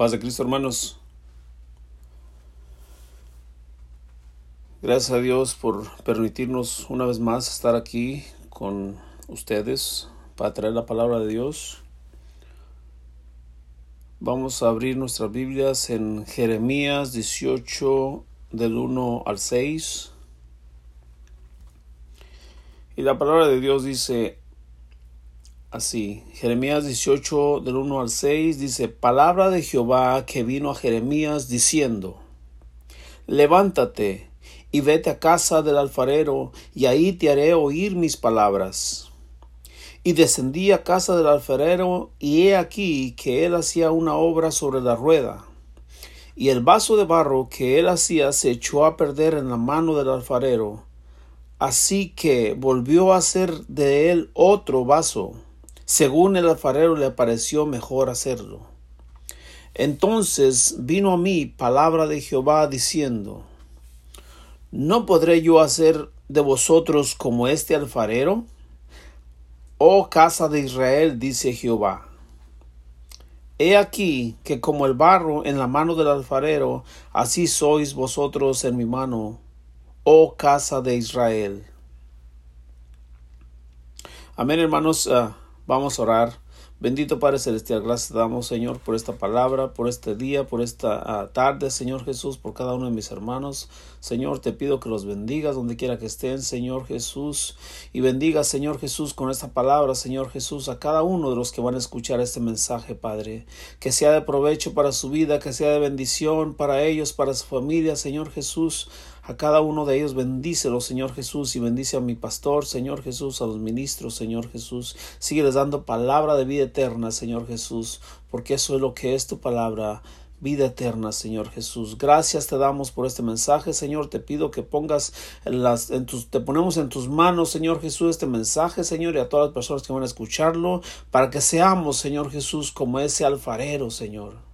Paz de Cristo, hermanos. Gracias a Dios por permitirnos una vez más estar aquí con ustedes para traer la palabra de Dios. Vamos a abrir nuestras Biblias en Jeremías 18 del 1 al 6. Y la palabra de Dios dice, así. Jeremías 18 del 1 al 6 dice, palabra de Jehová que vino a Jeremías diciendo, levántate y vete a casa del alfarero, y ahí te haré oír mis palabras. Y descendí a casa del alfarero, y he aquí que él hacía una obra sobre la rueda. Y el vaso de barro que él hacía se echó a perder en la mano del alfarero, así que volvió a hacer de él otro vaso según el alfarero le pareció mejor hacerlo. Entonces vino a mí palabra de Jehová diciendo, ¿No podré yo hacer de vosotros como este alfarero? Oh casa de Israel, dice Jehová. He aquí que como el barro en la mano del alfarero, así sois vosotros en mi mano, oh casa de Israel. Amén, hermanos. Ah, Vamos a orar. Bendito Padre Celestial, gracias damos, Señor, por esta palabra, por este día, por esta ah, tarde, Señor Jesús, por cada uno de mis hermanos. Señor, te pido que los bendigas donde quiera que estén, Señor Jesús, y bendiga, Señor Jesús, con esta palabra, Señor Jesús, a cada uno de los que van a escuchar este mensaje, Padre. Que sea de provecho para su vida, que sea de bendición para ellos, para su familia, Señor Jesús. A cada uno de ellos bendícelo, Señor Jesús, y bendice a mi pastor, Señor Jesús, a los ministros, Señor Jesús. Sígueles dando palabra de vida eterna, Señor Jesús, porque eso es lo que es tu palabra vida eterna, Señor Jesús. Gracias te damos por este mensaje, Señor. Te pido que pongas en las, en tus, te ponemos en tus manos, Señor Jesús, este mensaje, Señor, y a todas las personas que van a escucharlo, para que seamos, Señor Jesús, como ese alfarero, Señor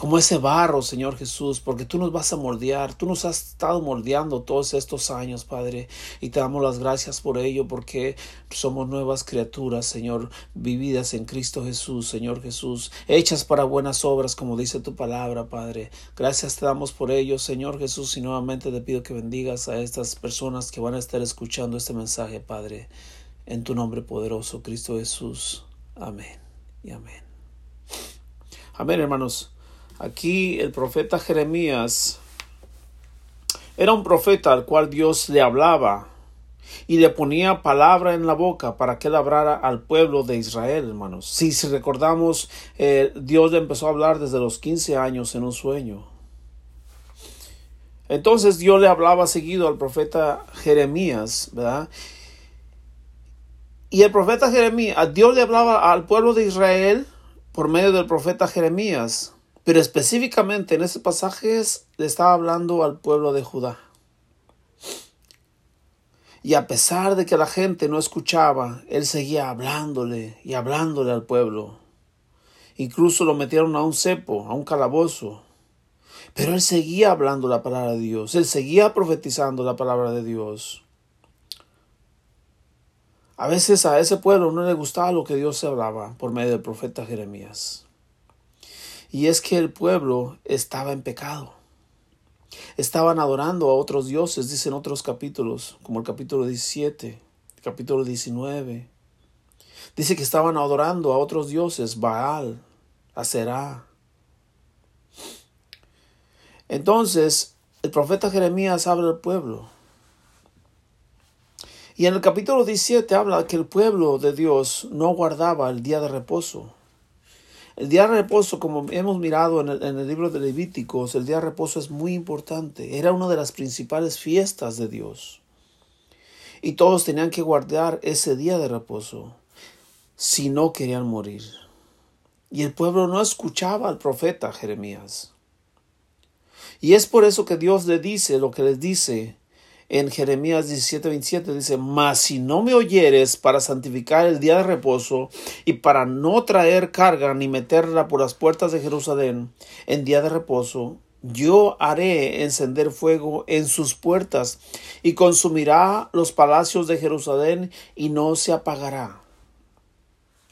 como ese barro, Señor Jesús, porque tú nos vas a moldear, tú nos has estado moldeando todos estos años, Padre, y te damos las gracias por ello, porque somos nuevas criaturas, Señor, vividas en Cristo Jesús, Señor Jesús, hechas para buenas obras, como dice tu palabra, Padre. Gracias te damos por ello, Señor Jesús, y nuevamente te pido que bendigas a estas personas que van a estar escuchando este mensaje, Padre, en tu nombre poderoso, Cristo Jesús. Amén y amén. Amén, hermanos. Aquí el profeta Jeremías era un profeta al cual Dios le hablaba y le ponía palabra en la boca para que él hablara al pueblo de Israel, hermanos. Si, recordamos, eh, Dios le empezó a hablar desde los 15 años en un sueño. Entonces Dios le hablaba seguido al profeta Jeremías, ¿verdad? Y el profeta Jeremías, Dios le hablaba al pueblo de Israel por medio del profeta Jeremías. Pero específicamente en ese pasaje le estaba hablando al pueblo de Judá. Y a pesar de que la gente no escuchaba, él seguía hablándole y hablándole al pueblo. Incluso lo metieron a un cepo, a un calabozo. Pero él seguía hablando la palabra de Dios, él seguía profetizando la palabra de Dios. A veces a ese pueblo no le gustaba lo que Dios se hablaba por medio del profeta Jeremías. Y es que el pueblo estaba en pecado. Estaban adorando a otros dioses, dicen otros capítulos, como el capítulo 17, el capítulo 19. Dice que estaban adorando a otros dioses, Baal, Aserá. Entonces, el profeta Jeremías habla al pueblo. Y en el capítulo 17 habla que el pueblo de Dios no guardaba el día de reposo. El día de reposo, como hemos mirado en el, libro de Levíticos, el día de reposo es muy importante. Era una de las principales fiestas de Dios. Y todos tenían que guardar ese día de reposo si no querían morir. Y el pueblo no escuchaba al profeta Jeremías. Y es por eso que Dios le dice lo que les dice en Jeremías 17, 27 dice, mas si no me oyeres para santificar el día de reposo y para no traer carga ni meterla por las puertas de Jerusalén en día de reposo, yo haré encender fuego en sus puertas y consumirá los palacios de Jerusalén y no se apagará.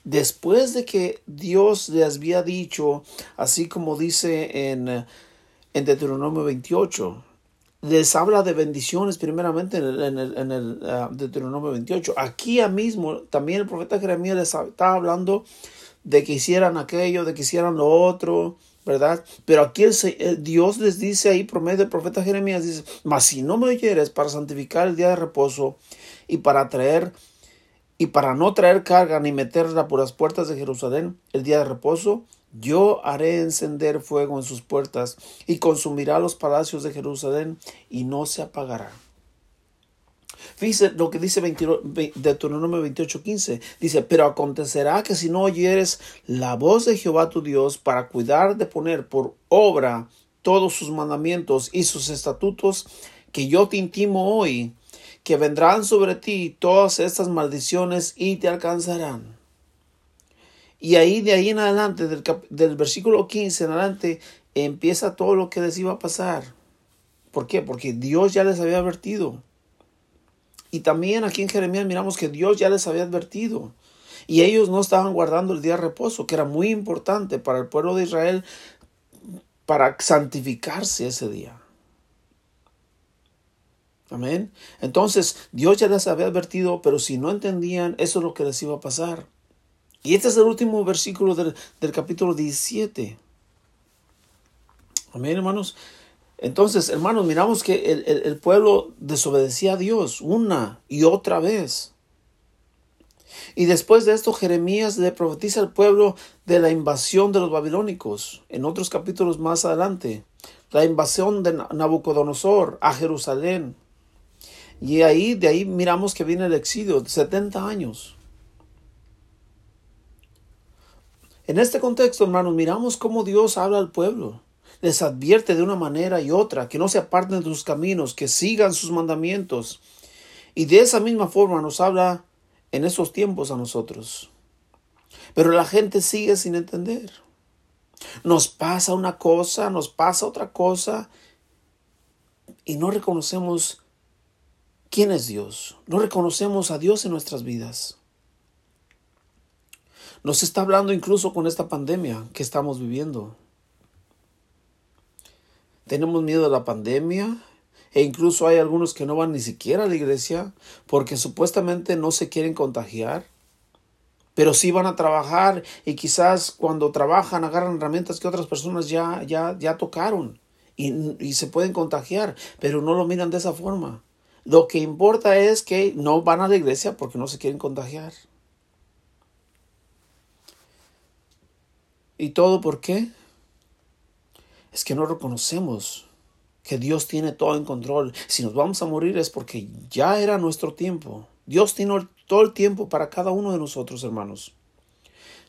después de que Dios les había dicho, así como dice en, en Deuteronomio 28, les habla de bendiciones primeramente en el, en el, en uh, Deuteronomio 28. Aquí mismo también el profeta Jeremías les estaba hablando de que hicieran aquello, de que hicieran lo otro, ¿verdad? Pero aquí el, Dios les dice ahí, por medio del profeta Jeremías, dice, mas si no me oyeres para santificar el día de reposo y para traer y para no traer carga ni meterla por las puertas de Jerusalén el día de reposo, yo haré encender fuego en sus puertas y consumirá los palacios de Jerusalén y no se apagará. Fíjese lo que dice Deuteronomio 28:15. Dice, pero acontecerá que si no oyeres la voz de Jehová tu Dios para cuidar de poner por obra todos sus mandamientos y sus estatutos que yo te intimo hoy, que vendrán sobre ti todas estas maldiciones y te alcanzarán. Y ahí de ahí en adelante, del, del versículo 15 en adelante, empieza todo lo que les iba a pasar. ¿Por qué? Porque Dios ya les había advertido. Y también aquí en Jeremías miramos que Dios ya les había advertido. Y ellos no estaban guardando el día de reposo, que era muy importante para el pueblo de Israel para santificarse ese día. Amén. Entonces, Dios ya les había advertido, pero si no entendían, eso es lo que les iba a pasar. Y este es el último versículo del, del capítulo 17. Amén, hermanos. Entonces, hermanos, miramos que el, pueblo desobedecía a Dios una y otra vez. Y después de esto, Jeremías le profetiza al pueblo de la invasión de los babilónicos. En otros capítulos más adelante, la invasión de Nabucodonosor a Jerusalén. Y ahí, de ahí miramos que viene el exilio, 70 años. En este contexto, hermanos, miramos cómo Dios habla al pueblo les advierte de una manera y otra, que no se aparten de sus caminos, que sigan sus mandamientos. Y de esa misma forma nos habla en esos tiempos a nosotros. Pero la gente sigue sin entender. Nos pasa una cosa, nos pasa otra cosa, y no reconocemos quién es Dios. No reconocemos a Dios en nuestras vidas. Nos está hablando incluso con esta pandemia que estamos viviendo. Tenemos miedo a la pandemia e incluso hay algunos que no van ni siquiera a la iglesia porque supuestamente no se quieren contagiar. Pero sí van a trabajar y quizás cuando trabajan agarran herramientas que otras personas ya, ya, ya tocaron y, y se pueden contagiar, pero no lo miran de esa forma. Lo que importa es que no van a la iglesia porque no se quieren contagiar. ¿Y todo por qué? es que no reconocemos que Dios tiene todo en control. Si nos vamos a morir es porque ya era nuestro tiempo. Dios tiene todo el tiempo para cada uno de nosotros, hermanos.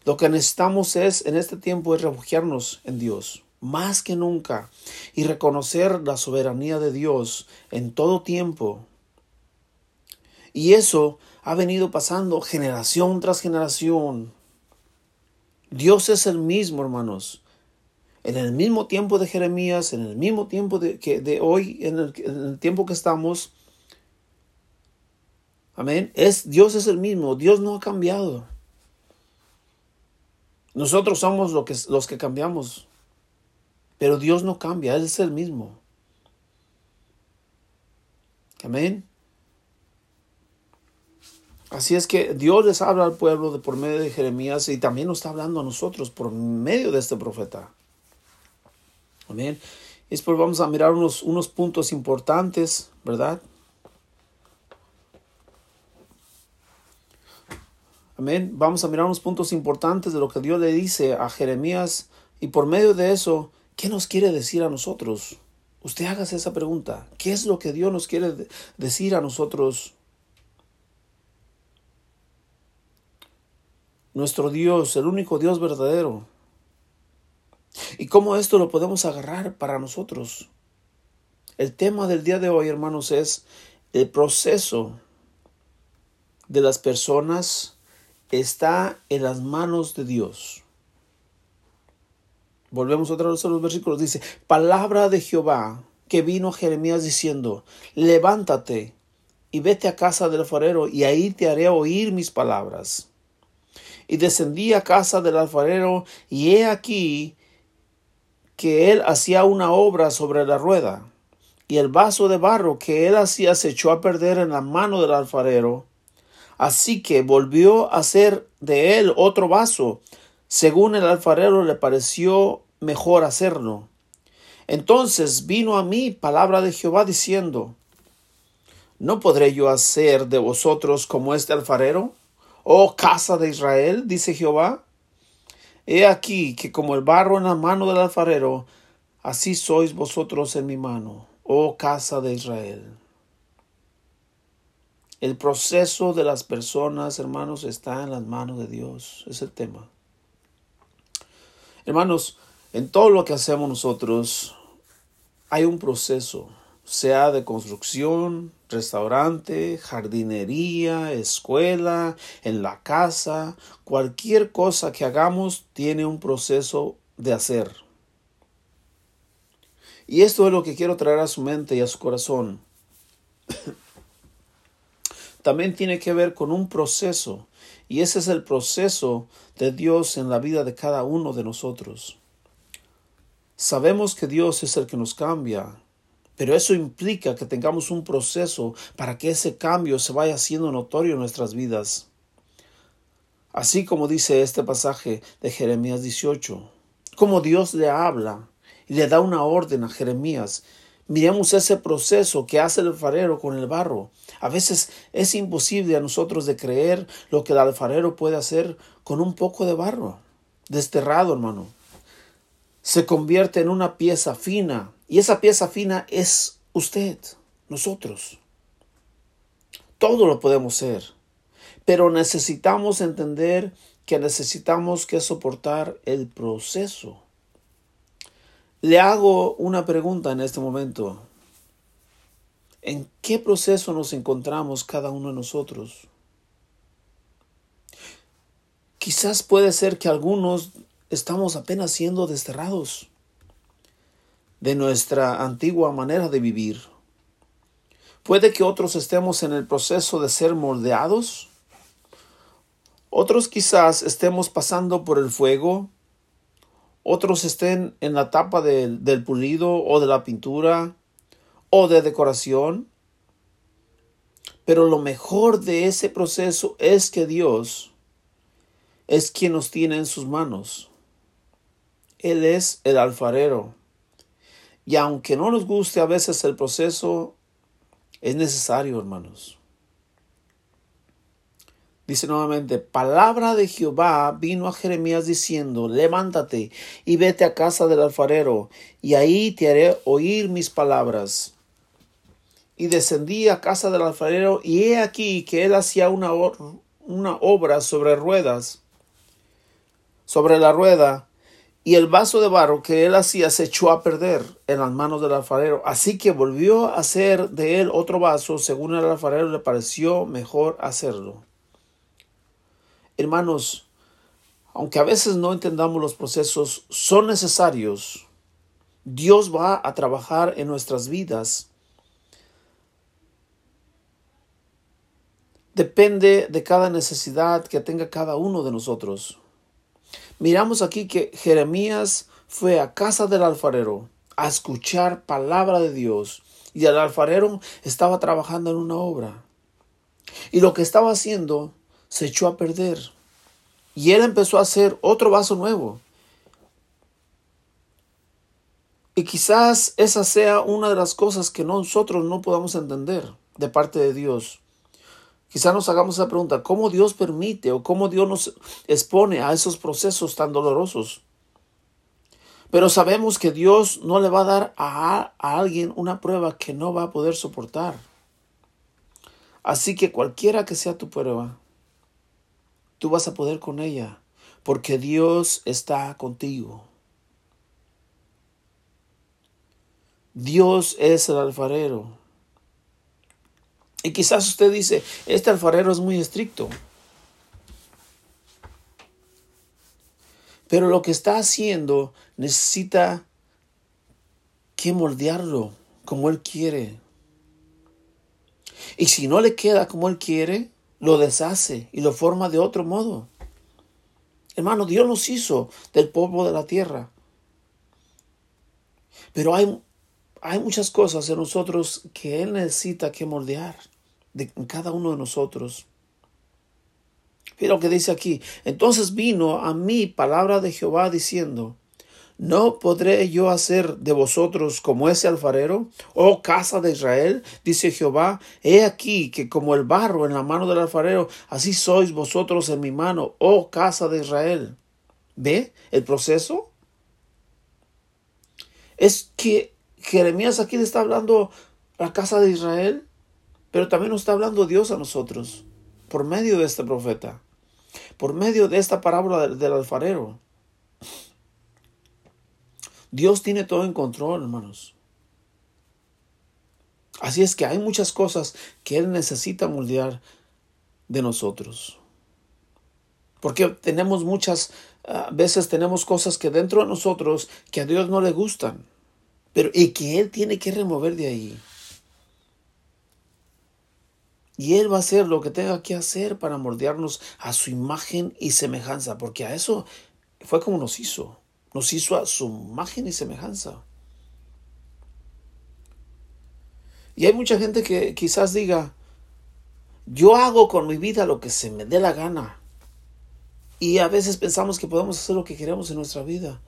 Lo que necesitamos es en este tiempo es refugiarnos en Dios más que nunca y reconocer la soberanía de Dios en todo tiempo. Y eso ha venido pasando generación tras generación. Dios es el mismo, hermanos en el mismo tiempo de Jeremías, en el mismo tiempo de, que de hoy, en el, tiempo que estamos. Amén. Es, Dios es el mismo, Dios no ha cambiado. Nosotros somos lo que, los que cambiamos, pero Dios no cambia, Él es el mismo. Amén. Así es que Dios les habla al pueblo de por medio de Jeremías y también nos está hablando a nosotros por medio de este profeta. Amén. Después vamos a mirar unos, unos puntos importantes, ¿verdad? Amén. Vamos a mirar unos puntos importantes de lo que Dios le dice a Jeremías y por medio de eso, ¿qué nos quiere decir a nosotros? Usted hágase esa pregunta. ¿Qué es lo que Dios nos quiere decir a nosotros? Nuestro Dios, el único Dios verdadero, ¿Y cómo esto lo podemos agarrar para nosotros? El tema del día de hoy, hermanos, es el proceso de las personas está en las manos de Dios. Volvemos otra vez a los versículos. Dice, palabra de Jehová que vino Jeremías diciendo, levántate y vete a casa del forero y ahí te haré oír mis palabras. Y descendí a casa del alfarero, y he aquí que él hacía una obra sobre la rueda, y el vaso de barro que él hacía se echó a perder en la mano del alfarero. Así que volvió a hacer de él otro vaso, según el alfarero le pareció mejor hacerlo. Entonces vino a mí palabra de Jehová diciendo, ¿No podré yo hacer de vosotros como este alfarero? Oh casa de Israel, dice Jehová. He aquí que como el barro en la mano del alfarero, así sois vosotros en mi mano, oh casa de Israel. El proceso de las personas, hermanos, está en las manos de Dios. Es el tema. Hermanos, en todo lo que hacemos nosotros hay un proceso sea de construcción, restaurante, jardinería, escuela, en la casa, cualquier cosa que hagamos tiene un proceso de hacer. Y esto es lo que quiero traer a su mente y a su corazón. También tiene que ver con un proceso, y ese es el proceso de Dios en la vida de cada uno de nosotros. Sabemos que Dios es el que nos cambia, pero eso implica que tengamos un proceso para que ese cambio se vaya haciendo notorio en nuestras vidas. Así como dice este pasaje de Jeremías 18, como Dios le habla y le da una orden a Jeremías. Miremos ese proceso que hace el alfarero con el barro. A veces es imposible a nosotros de creer lo que el alfarero puede hacer con un poco de barro, desterrado, hermano. Se convierte en una pieza fina y esa pieza fina es usted, nosotros. Todo lo podemos ser, pero necesitamos entender que necesitamos que soportar el proceso. Le hago una pregunta en este momento. ¿En qué proceso nos encontramos cada uno de nosotros? Quizás puede ser que algunos estamos apenas siendo desterrados de nuestra antigua manera de vivir. Puede que otros estemos en el proceso de ser moldeados. Otros quizás estemos pasando por el fuego. Otros estén en la etapa del, del pulido o de la pintura o de decoración. Pero lo mejor de ese proceso es que Dios es quien nos tiene en sus manos. Él es el alfarero. Y aunque no nos guste a veces el proceso, es necesario, hermanos. Dice nuevamente, palabra de Jehová vino a Jeremías diciendo, levántate y vete a casa del alfarero, y ahí te haré oír mis palabras. Y descendí a casa del alfarero, y he aquí que él hacía una, una obra sobre ruedas, sobre la rueda, y el vaso de barro que él hacía se echó a perder en las manos del alfarero. Así que volvió a hacer de él otro vaso, según el alfarero le pareció mejor hacerlo. Hermanos, aunque a veces no entendamos los procesos, son necesarios. Dios va a trabajar en nuestras vidas. Depende de cada necesidad que tenga cada uno de nosotros. Miramos aquí que Jeremías fue a casa del alfarero a escuchar palabra de Dios y el alfarero estaba trabajando en una obra. Y lo que estaba haciendo se echó a perder. Y él empezó a hacer otro vaso nuevo. Y quizás esa sea una de las cosas que nosotros no podamos entender de parte de Dios. Quizá nos hagamos esa pregunta, ¿cómo Dios permite o cómo Dios nos expone a esos procesos tan dolorosos? Pero sabemos que Dios no le va a dar a, a alguien una prueba que no va a poder soportar. Así que cualquiera que sea tu prueba, tú vas a poder con ella, porque Dios está contigo. Dios es el alfarero. Y quizás usted dice, este alfarero es muy estricto. Pero lo que está haciendo necesita que moldearlo como él quiere. Y si no le queda como él quiere, lo deshace y lo forma de otro modo. Hermano, Dios nos hizo del polvo de la tierra. Pero hay, hay muchas cosas en nosotros que Él necesita que moldear de, cada uno de nosotros. Mira lo que dice aquí. Entonces vino a mí palabra de Jehová diciendo, ¿No podré yo hacer de vosotros como ese alfarero? Oh casa de Israel, dice Jehová, he aquí que como el barro en la mano del alfarero, así sois vosotros en mi mano, oh casa de Israel. ¿Ve el proceso? Es que Jeremías aquí le está hablando a la casa de Israel, pero también nos está hablando Dios a nosotros, por medio de este profeta, por medio de esta parábola del alfarero. Dios tiene todo en control, hermanos. Así es que hay muchas cosas que Él necesita moldear de nosotros. Porque tenemos muchas ah, veces tenemos cosas que dentro de nosotros que a Dios no le gustan. Pero y que Él tiene que remover de ahí. Y Él va a hacer lo que tenga que hacer para moldearnos a su imagen y semejanza. Porque a eso fue como nos hizo. Nos hizo a su imagen y semejanza. Y hay mucha gente que quizás diga, yo hago con mi vida lo que se me dé la gana. Y a veces pensamos que podemos hacer lo que queremos en nuestra vida.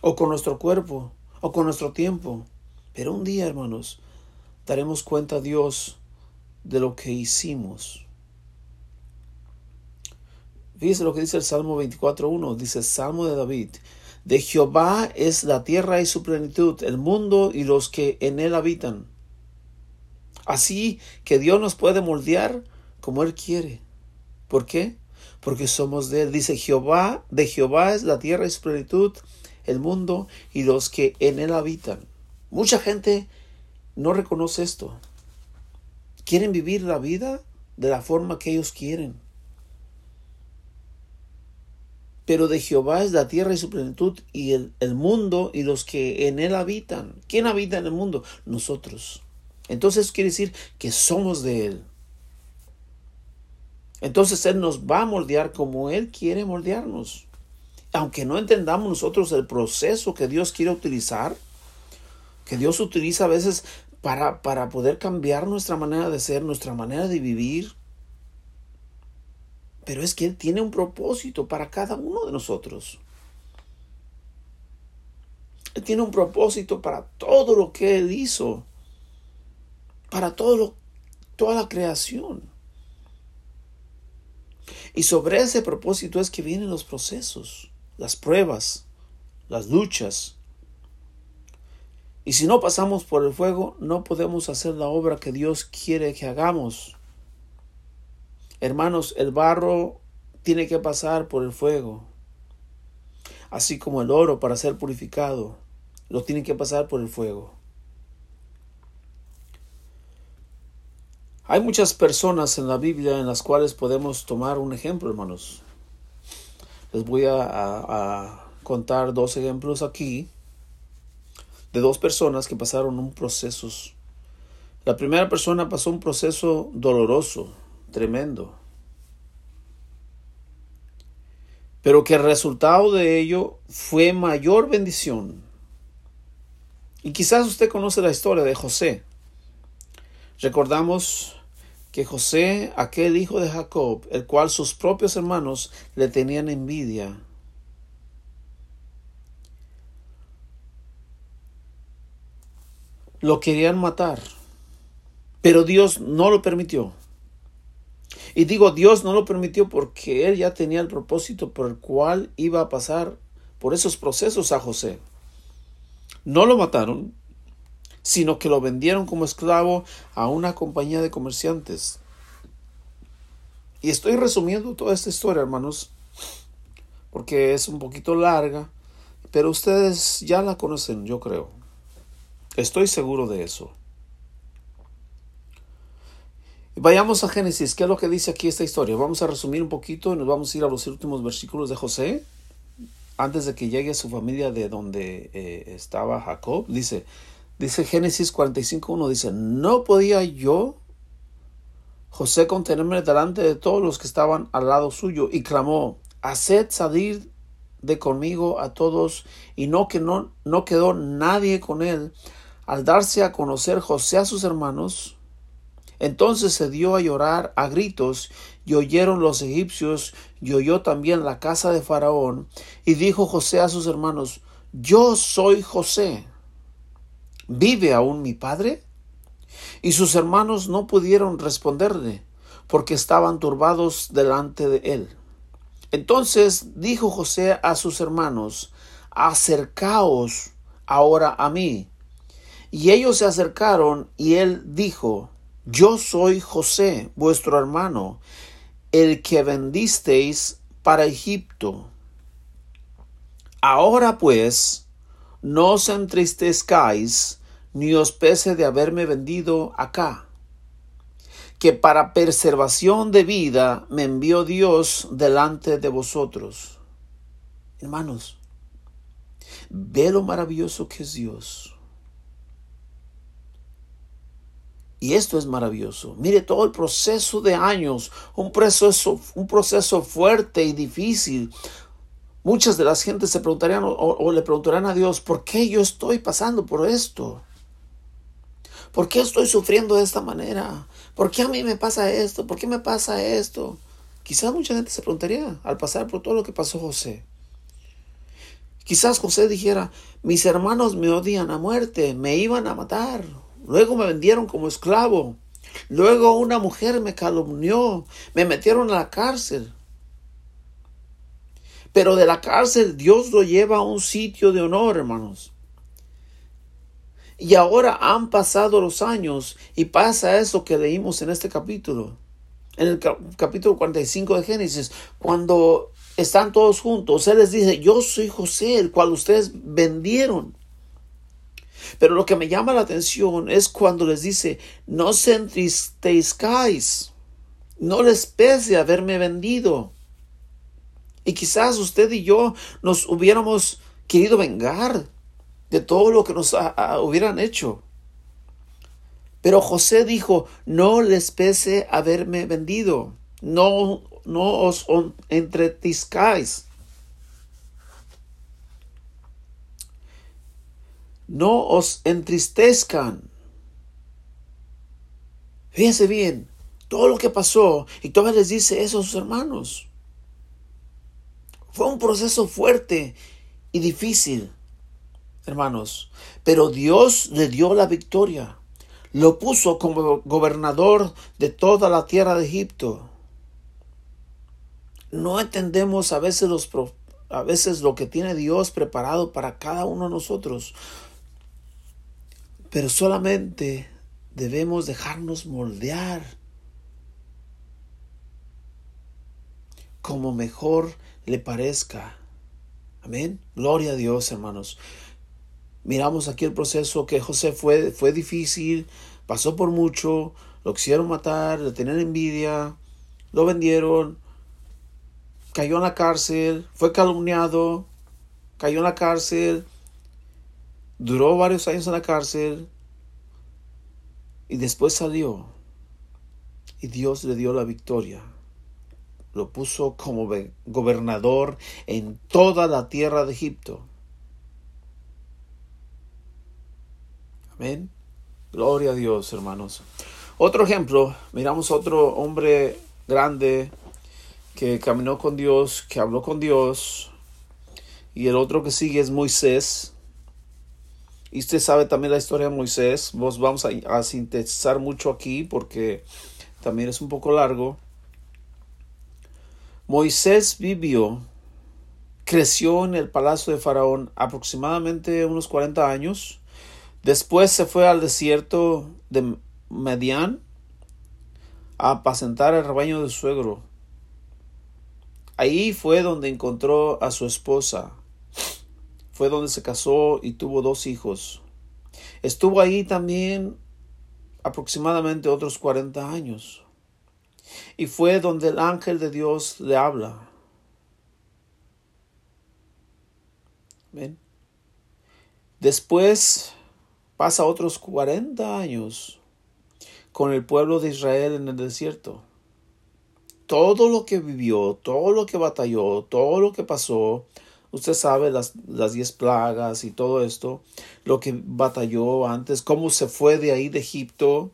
O con nuestro cuerpo. O con nuestro tiempo. Pero un día, hermanos, daremos cuenta a Dios de lo que hicimos. Fíjese lo que dice el Salmo 24.1. Dice Salmo de David. De Jehová es la tierra y su plenitud, el mundo y los que en él habitan. Así que Dios nos puede moldear como Él quiere. ¿Por qué? Porque somos de Él. Dice Jehová, de Jehová es la tierra y su plenitud, el mundo y los que en Él habitan. Mucha gente no reconoce esto. Quieren vivir la vida de la forma que ellos quieren. Pero de Jehová es la tierra y su plenitud y el, el, mundo y los que en él habitan. ¿Quién habita en el mundo? Nosotros. Entonces quiere decir que somos de él. Entonces Él nos va a moldear como Él quiere moldearnos. Aunque no entendamos nosotros el proceso que Dios quiere utilizar, que Dios utiliza a veces para, para poder cambiar nuestra manera de ser, nuestra manera de vivir, pero es que Él tiene un propósito para cada uno de nosotros. Él tiene un propósito para todo lo que Él hizo, para todo toda la creación. Y sobre ese propósito es que vienen los procesos, las pruebas, las luchas. Y si no pasamos por el fuego, no podemos hacer la obra que Dios quiere que hagamos. Hermanos, el barro tiene que pasar por el fuego, así como el oro para ser purificado, lo tiene que pasar por el fuego. Hay muchas personas en la Biblia en las cuales podemos tomar un ejemplo, hermanos. Les voy a, contar dos ejemplos aquí de dos personas que pasaron un proceso. La primera persona pasó un proceso doloroso, tremendo. Pero que el resultado de ello fue mayor bendición. Y quizás usted conoce la historia de José. Recordamos que José, aquel hijo de Jacob, el cual sus propios hermanos le tenían envidia, lo querían matar, pero Dios no lo permitió. Y digo, Dios no lo permitió porque él ya tenía el propósito por el cual iba a pasar por esos procesos a José. No lo mataron, sino que lo vendieron como esclavo a una compañía de comerciantes. Y estoy resumiendo toda esta historia, hermanos, porque es un poquito larga, pero ustedes ya la conocen, yo creo. Estoy seguro de eso. Vayamos a Génesis, ¿qué es lo que dice aquí esta historia? Vamos a resumir un poquito y nos vamos a ir a los últimos versículos de José, antes de que llegue a su familia de donde eh, estaba Jacob. Dice, dice Génesis 45.1, dice, no podía yo, José, contenerme delante de todos los que estaban al lado suyo, y clamó, haced salir de conmigo a todos, y no que no, no quedó nadie con él. Al darse a conocer José a sus hermanos, entonces se dio a llorar a gritos, y oyeron los egipcios, y oyó también la casa de Faraón, y dijo José a sus hermanos, Yo soy José. ¿Vive aún mi padre? Y sus hermanos no pudieron responderle, porque estaban turbados delante de él. Entonces dijo José a sus hermanos, acercaos ahora a mí. Y ellos se acercaron y él dijo, yo soy José, vuestro hermano, el que vendisteis para Egipto. Ahora pues, no os entristezcáis, ni os pese de haberme vendido acá que para preservación de vida me envió Dios delante de vosotros. Hermanos, ve lo maravilloso que es Dios. Y esto es maravilloso. Mire todo el proceso de años, un proceso, un proceso fuerte y difícil. Muchas de las gentes se preguntarían o, le preguntarán a Dios, ¿por qué yo estoy pasando por esto? ¿Por qué estoy sufriendo de esta manera? ¿Por qué a mí me pasa esto? ¿Por qué me pasa esto? Quizás mucha gente se preguntaría al pasar por todo lo que pasó José. Quizás José dijera, mis hermanos me odian a muerte, me iban a matar, luego me vendieron como esclavo, luego una mujer me calumnió, me metieron a la cárcel. Pero de la cárcel Dios lo lleva a un sitio de honor, hermanos. Y ahora han pasado los años y pasa eso que leímos en este capítulo. En el capítulo 45 de Génesis, cuando están todos juntos, Él les dice, yo soy José, el cual ustedes vendieron. Pero lo que me llama la atención es cuando les dice, no se entristezcáis, no les pese haberme vendido. Y quizás usted y yo nos hubiéramos querido vengar de todo lo que nos hubieran hecho. Pero José dijo, no les pese haberme vendido, no, no os entretizcáis. No os entristezcan. Fíjense bien, todo lo que pasó, y todavía les dice eso a sus hermanos. Fue un proceso fuerte y difícil hermanos. Pero Dios le dio la victoria. Lo puso como gobernador de toda la tierra de Egipto. No entendemos a veces los a veces lo que tiene Dios preparado para cada uno de nosotros. Pero solamente debemos dejarnos moldear como mejor le parezca. Amén. Gloria a Dios, hermanos. Miramos aquí el proceso que José fue, fue difícil, pasó por mucho, lo quisieron matar, le tenían envidia, lo vendieron, cayó en la cárcel, fue calumniado, cayó en la cárcel, duró varios años en la cárcel y después salió y Dios le dio la victoria. Lo puso como gobernador en toda la tierra de Egipto. Amén. Gloria a Dios, hermanos. Otro ejemplo, miramos otro hombre grande que caminó con Dios, que habló con Dios. Y el otro que sigue es Moisés. Y usted sabe también la historia de Moisés. Vos vamos a, a sintetizar mucho aquí porque también es un poco largo. Moisés vivió, creció en el palacio de Faraón aproximadamente unos 40 años Después se fue al desierto de Medián a apacentar el rebaño de su suegro. Ahí fue donde encontró a su esposa. Fue donde se casó y tuvo dos hijos. Estuvo ahí también aproximadamente otros 40 años. Y fue donde el ángel de Dios le habla. Después pasa otros 40 años con el pueblo de Israel en el desierto. todo lo que vivió, todo lo que batalló, todo lo que pasó, usted sabe las, las diez plagas y todo esto, lo que batalló antes, cómo se fue de ahí de Egipto,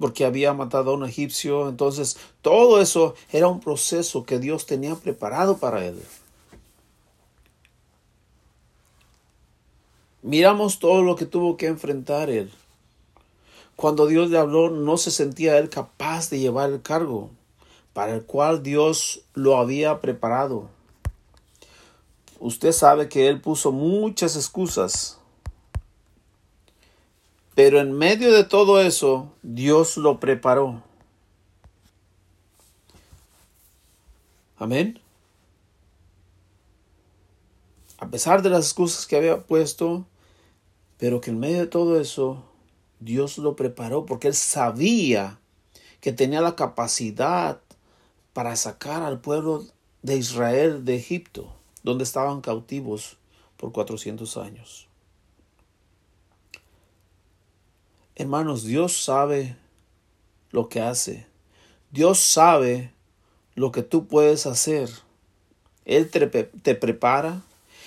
porque había matado a un egipcio. Entonces, todo eso era un proceso que Dios tenía preparado para él. Miramos todo lo que tuvo que enfrentar él. Cuando Dios le habló, no se sentía él capaz de llevar el cargo para el cual Dios lo había preparado. Usted sabe que él puso muchas excusas pero en medio de todo eso, Dios lo preparó. Amén. A pesar de las excusas que había puesto, pero que en medio de todo eso, Dios lo preparó porque él sabía que tenía la capacidad para sacar al pueblo de Israel de Egipto, donde estaban cautivos por 400 años. Hermanos, Dios sabe lo que hace. Dios sabe lo que tú puedes hacer. Él te, prepara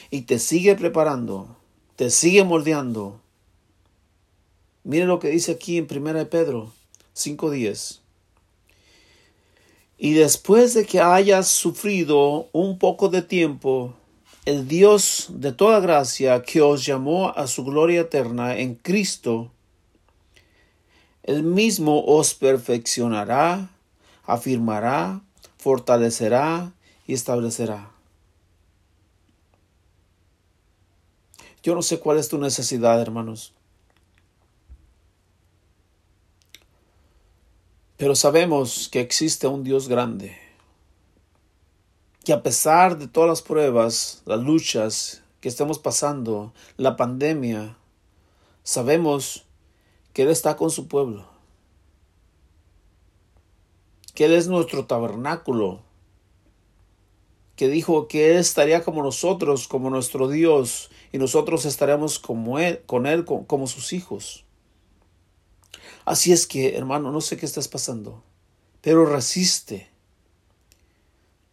y te sigue preparando, te sigue moldeando. Mire lo que dice aquí en 1 Pedro 5.10. Y después de que hayas sufrido un poco de tiempo, el Dios de toda gracia que os llamó a su gloria eterna en Cristo, el mismo os perfeccionará, afirmará, fortalecerá y establecerá. Yo no sé cuál es tu necesidad, hermanos. Pero sabemos que existe un Dios grande, que a pesar de todas las pruebas, las luchas que estemos pasando, la pandemia, sabemos que Él está con su pueblo, que Él es nuestro tabernáculo, que dijo que Él estaría como nosotros, como nuestro Dios, y nosotros estaremos como él, con Él como sus hijos. Así es que, hermano, no sé qué estás pasando, pero resiste.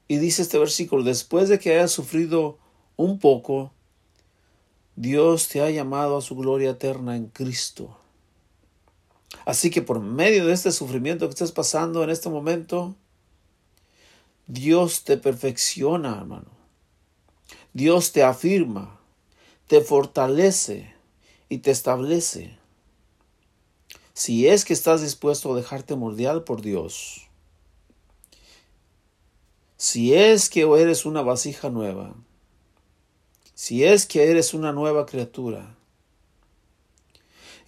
Y dice este versículo, después de que hayas sufrido un poco, Dios te ha llamado a su gloria eterna en Cristo. Así que por medio de este sufrimiento que estás pasando en este momento, Dios te perfecciona, hermano. Dios te afirma, te fortalece y te establece. Si es que estás dispuesto a dejarte moldear por Dios, si es que eres una vasija nueva, si es que eres una nueva criatura,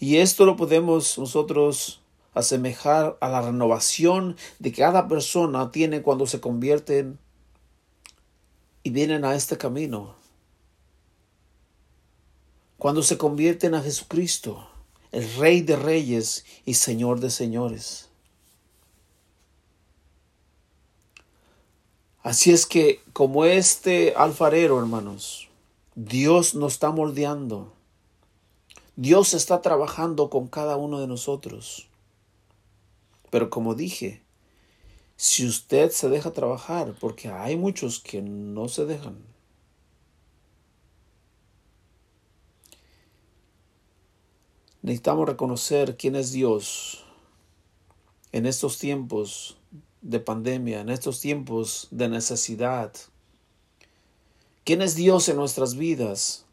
y esto lo podemos nosotros asemejar a la renovación de que cada persona tiene cuando se convierten y vienen a este camino. Cuando se convierten a Jesucristo, el Rey de Reyes y Señor de Señores. Así es que como este alfarero, hermanos, Dios nos está moldeando Dios está trabajando con cada uno de nosotros. Pero como dije, si usted se deja trabajar, porque hay muchos que no se dejan. Necesitamos reconocer quién es Dios en estos tiempos de pandemia, en estos tiempos de necesidad. ¿Quién es Dios en nuestras vidas?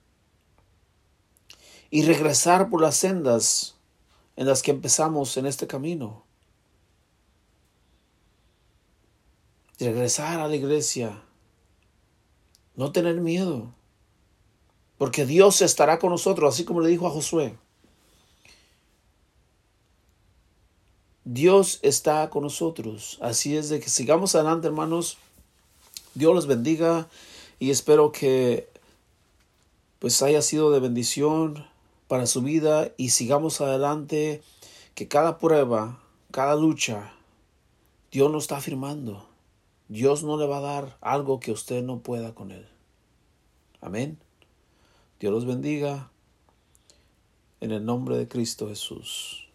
Y regresar por las sendas en las que empezamos en este camino. Regresar a la iglesia. No tener miedo. Porque Dios estará con nosotros, así como le dijo a Josué. Dios está con nosotros. Así es de que sigamos adelante, hermanos. Dios los bendiga y espero que pues haya sido de bendición para su vida y sigamos adelante, que cada prueba, cada lucha, Dios nos está afirmando. Dios no le va a dar algo que usted no pueda con él. Amén. Dios los bendiga en el nombre de Cristo Jesús.